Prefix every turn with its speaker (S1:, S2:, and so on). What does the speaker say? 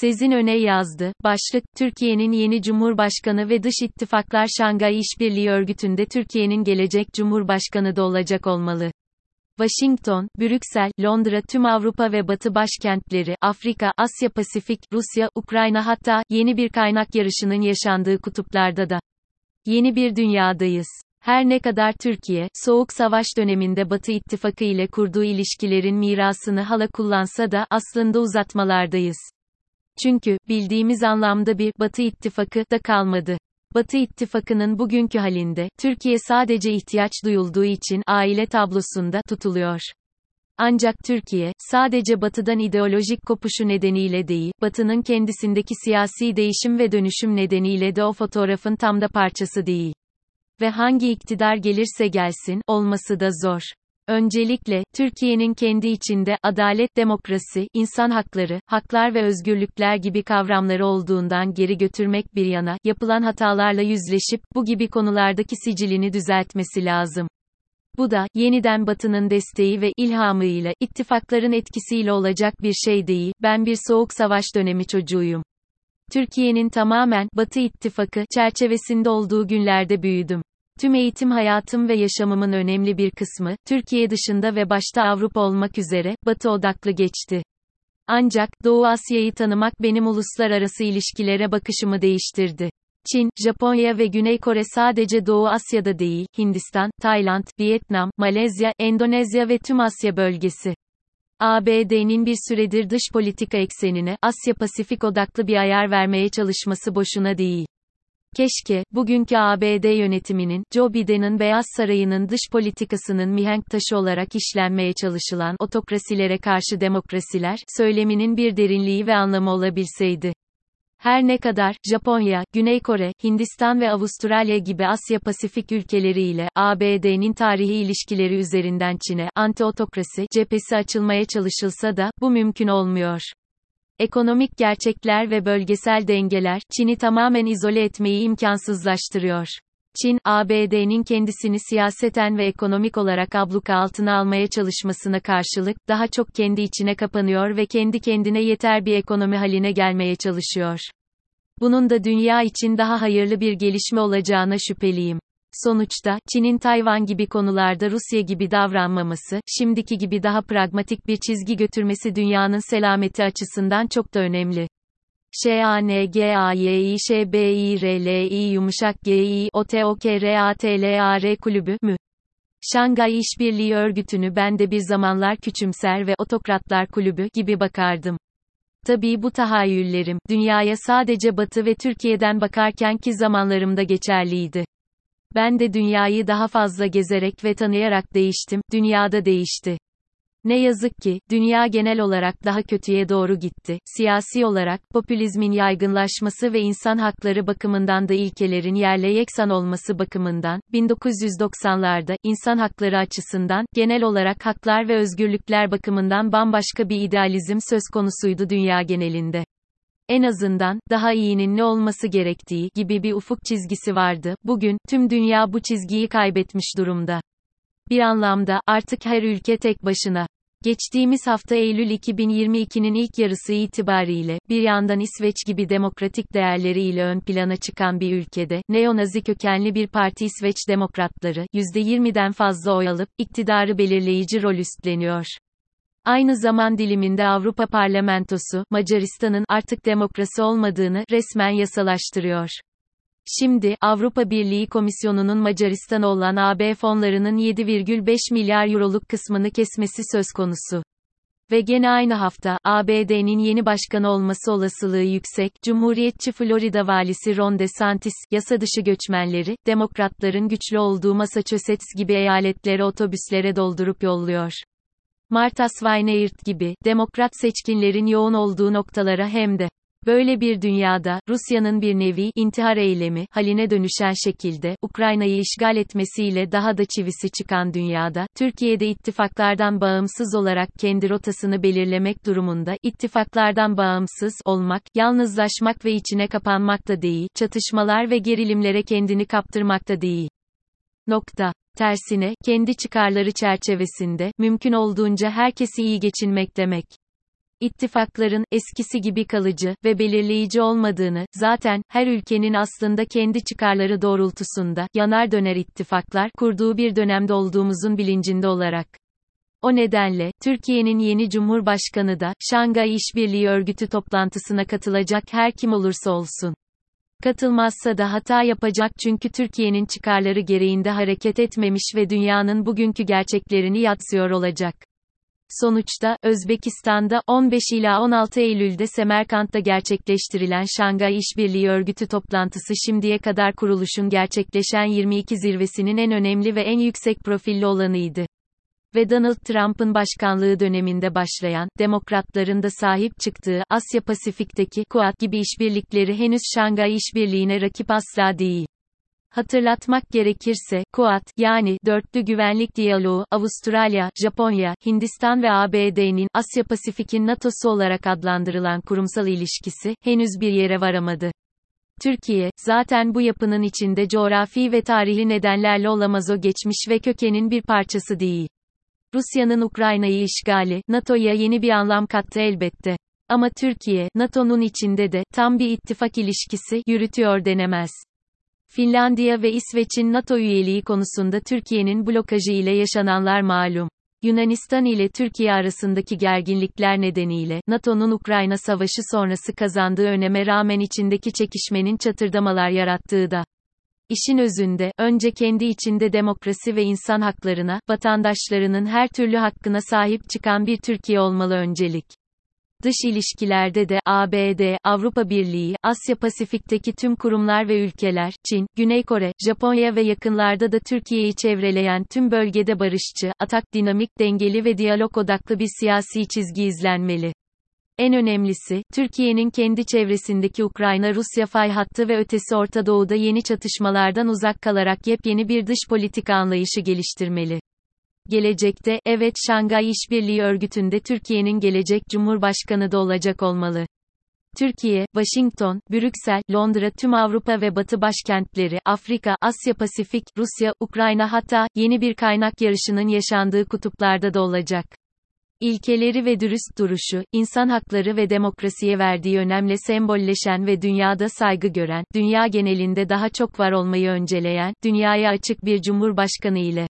S1: Sezin Öne yazdı. Başlık, Türkiye'nin yeni Cumhurbaşkanı ve Dış İttifaklar Şangay İşbirliği Örgütü'nde Türkiye'nin gelecek Cumhurbaşkanı da olacak olmalı. Washington, Brüksel, Londra tüm Avrupa ve Batı başkentleri, Afrika, Asya Pasifik, Rusya, Ukrayna hatta, yeni bir kaynak yarışının yaşandığı kutuplarda da. Yeni bir dünyadayız. Her ne kadar Türkiye, Soğuk Savaş döneminde Batı İttifakı ile kurduğu ilişkilerin mirasını hala kullansa da, aslında uzatmalardayız. Çünkü, bildiğimiz anlamda bir, Batı İttifakı, da kalmadı. Batı İttifakı'nın bugünkü halinde, Türkiye sadece ihtiyaç duyulduğu için, aile tablosunda, tutuluyor. Ancak Türkiye, sadece Batı'dan ideolojik kopuşu nedeniyle değil, Batı'nın kendisindeki siyasi değişim ve dönüşüm nedeniyle de o fotoğrafın tam da parçası değil. Ve hangi iktidar gelirse gelsin, olması da zor. Öncelikle, Türkiye'nin kendi içinde, adalet, demokrasi, insan hakları, haklar ve özgürlükler gibi kavramları olduğundan geri götürmek bir yana, yapılan hatalarla yüzleşip, bu gibi konulardaki sicilini düzeltmesi lazım. Bu da, yeniden Batı'nın desteği ve ilhamıyla, ittifakların etkisiyle olacak bir şey değil, ben bir soğuk savaş dönemi çocuğuyum. Türkiye'nin tamamen, Batı ittifakı, çerçevesinde olduğu günlerde büyüdüm. Tüm eğitim hayatım ve yaşamımın önemli bir kısmı, Türkiye dışında ve başta Avrupa olmak üzere, Batı odaklı geçti. Ancak, Doğu Asya'yı tanımak benim uluslararası ilişkilere bakışımı değiştirdi. Çin, Japonya ve Güney Kore sadece Doğu Asya'da değil, Hindistan, Tayland, Vietnam, Malezya, Endonezya ve tüm Asya bölgesi. ABD'nin bir süredir dış politika eksenine, Asya-Pasifik odaklı bir ayar vermeye çalışması boşuna değil. Keşke, bugünkü ABD yönetiminin, Joe Biden'ın Beyaz Sarayı'nın dış politikasının mihenk taşı olarak işlenmeye çalışılan otokrasilere karşı demokrasiler, söyleminin bir derinliği ve anlamı olabilseydi. Her ne kadar, Japonya, Güney Kore, Hindistan ve Avustralya gibi Asya-Pasifik ülkeleriyle, ABD'nin tarihi ilişkileri üzerinden Çin'e, anti-otokrasi, cephesi açılmaya çalışılsa da, bu mümkün olmuyor. Ekonomik gerçekler ve bölgesel dengeler, Çin'i tamamen izole etmeyi imkansızlaştırıyor. Çin, ABD'nin kendisini siyaseten ve ekonomik olarak abluka altına almaya çalışmasına karşılık, daha çok kendi içine kapanıyor ve kendi kendine yeter bir ekonomi haline gelmeye çalışıyor. Bunun da dünya için daha hayırlı bir gelişme olacağına şüpheliyim. Sonuçta, Çin'in Tayvan gibi konularda Rusya gibi davranmaması, şimdiki gibi daha pragmatik bir çizgi götürmesi dünyanın selameti açısından çok da önemli. ŞANGAYİŞBİRLİ yumuşak Gİ OTOKRATLAR kulübü mü? Şangay İşbirliği Örgütü'nü ben de bir zamanlar küçümser ve otokratlar kulübü gibi bakardım. Tabii bu tahayyüllerim, dünyaya sadece Batı ve Türkiye'den bakarken ki zamanlarımda geçerliydi. Ben de dünyayı daha fazla gezerek ve tanıyarak değiştim, dünyada değişti. Ne yazık ki, dünya genel olarak daha kötüye doğru gitti. Siyasi olarak, popülizmin yaygınlaşması ve insan hakları bakımından da ilkelerin yerle yeksan olması bakımından, 1990'larda, insan hakları açısından, genel olarak haklar ve özgürlükler bakımından bambaşka bir idealizm söz konusuydu dünya genelinde. En azından, daha iyinin ne olması gerektiği gibi bir ufuk çizgisi vardı. Bugün, tüm dünya bu çizgiyi kaybetmiş durumda. Bir anlamda, artık her ülke tek başına. Geçtiğimiz hafta Eylül 2022'nin ilk yarısı itibariyle, bir yandan İsveç gibi demokratik değerleriyle ön plana çıkan bir ülkede, neonazi kökenli bir parti İsveç Demokratları, %20'den fazla oy alıp, iktidarı belirleyici rol üstleniyor. Aynı zaman diliminde Avrupa Parlamentosu, Macaristan'ın artık demokrasi olmadığını resmen yasalaştırıyor. Şimdi, Avrupa Birliği Komisyonu'nun Macaristan'a olan AB fonlarının 7,5 milyar euroluk kısmını kesmesi söz konusu. Ve gene aynı hafta, ABD'nin yeni başkanı olması olasılığı yüksek, Cumhuriyetçi Florida valisi Ron DeSantis, yasa dışı göçmenleri, demokratların güçlü olduğu Massachusetts gibi eyaletlere otobüslere doldurup yolluyor. Martha Weinert gibi, demokrat seçkinlerin yoğun olduğu noktalara hem de Böyle bir dünyada, Rusya'nın bir nevi intihar eylemi haline dönüşen şekilde Ukrayna'yı işgal etmesiyle daha da çivisi çıkan dünyada, Türkiye'de ittifaklardan bağımsız olarak kendi rotasını belirlemek durumunda, ittifaklardan bağımsız olmak, yalnızlaşmak ve içine kapanmak da değil, çatışmalar ve gerilimlere kendini kaptırmak da değil. Nokta. Tersine, kendi çıkarları çerçevesinde, mümkün olduğunca herkesi iyi geçinmek demek. ittifakların, eskisi gibi kalıcı ve belirleyici olmadığını, zaten, her ülkenin aslında kendi çıkarları doğrultusunda, yanar döner ittifaklar, kurduğu bir dönemde olduğumuzun bilincinde olarak. O nedenle, Türkiye'nin yeni Cumhurbaşkanı da, Şangay İşbirliği Örgütü toplantısına katılacak her kim olursa olsun. Katılmazsa da hata yapacak çünkü Türkiye'nin çıkarları gereğinde hareket etmemiş ve dünyanın bugünkü gerçeklerini yatsıyor olacak. Sonuçta, Özbekistan'da 15 ila 16 Eylül'de Semerkant'ta gerçekleştirilen Şangay İşbirliği Örgütü toplantısı şimdiye kadar kuruluşun gerçekleşen 22 zirvesinin en önemli ve en yüksek profilli olanıydı ve Donald Trump'ın başkanlığı döneminde başlayan, demokratların da sahip çıktığı, Asya-Pasifik'teki, Quad gibi işbirlikleri henüz Şangay İşbirliği'ne rakip asla değil. Hatırlatmak gerekirse, Quad, yani, dörtlü güvenlik diyaloğu, Avustralya, Japonya, Hindistan ve ABD'nin, Asya-Pasifik'in NATO'su olarak adlandırılan kurumsal ilişkisi, henüz bir yere varamadı. Türkiye, zaten bu yapının içinde coğrafi ve tarihi nedenlerle olamaz o geçmiş ve kökenin bir parçası değil. Rusya'nın Ukrayna'yı işgali, NATO'ya yeni bir anlam kattı elbette. Ama Türkiye, NATO'nun içinde de, tam bir ittifak ilişkisi, yürütüyor denemez. Finlandiya ve İsveç'in NATO üyeliği konusunda Türkiye'nin blokajı ile yaşananlar malum. Yunanistan ile Türkiye arasındaki gerginlikler nedeniyle, NATO'nun Ukrayna Savaşı sonrası kazandığı öneme rağmen içindeki çekişmenin çatırdamalar yarattığı da. İşin özünde, önce kendi içinde demokrasi ve insan haklarına, vatandaşlarının her türlü hakkına sahip çıkan bir Türkiye olmalı öncelik. Dış ilişkilerde de ABD, Avrupa Birliği, Asya Pasifik'teki tüm kurumlar ve ülkeler, Çin, Güney Kore, Japonya ve yakınlarda da Türkiye'yi çevreleyen tüm bölgede barışçı, atak dinamik, dengeli ve diyalog odaklı bir siyasi çizgi izlenmeli. En önemlisi, Türkiye'nin kendi çevresindeki Ukrayna-Rusya fay hattı ve ötesi Orta Doğu'da yeni çatışmalardan uzak kalarak yepyeni bir dış politika anlayışı geliştirmeli. Gelecekte, evet Şangay İşbirliği Örgütü'nde Türkiye'nin gelecek Cumhurbaşkanı da olacak olmalı. Türkiye, Washington, Brüksel, Londra tüm Avrupa ve Batı başkentleri, Afrika, Asya Pasifik, Rusya, Ukrayna hatta, yeni bir kaynak yarışının yaşandığı kutuplarda da olacak. İlkeleri ve dürüst duruşu, insan hakları ve demokrasiye verdiği önemle sembolleşen ve dünyada saygı gören, dünya genelinde daha çok var olmayı önceleyen, dünyaya açık bir cumhurbaşkanı ile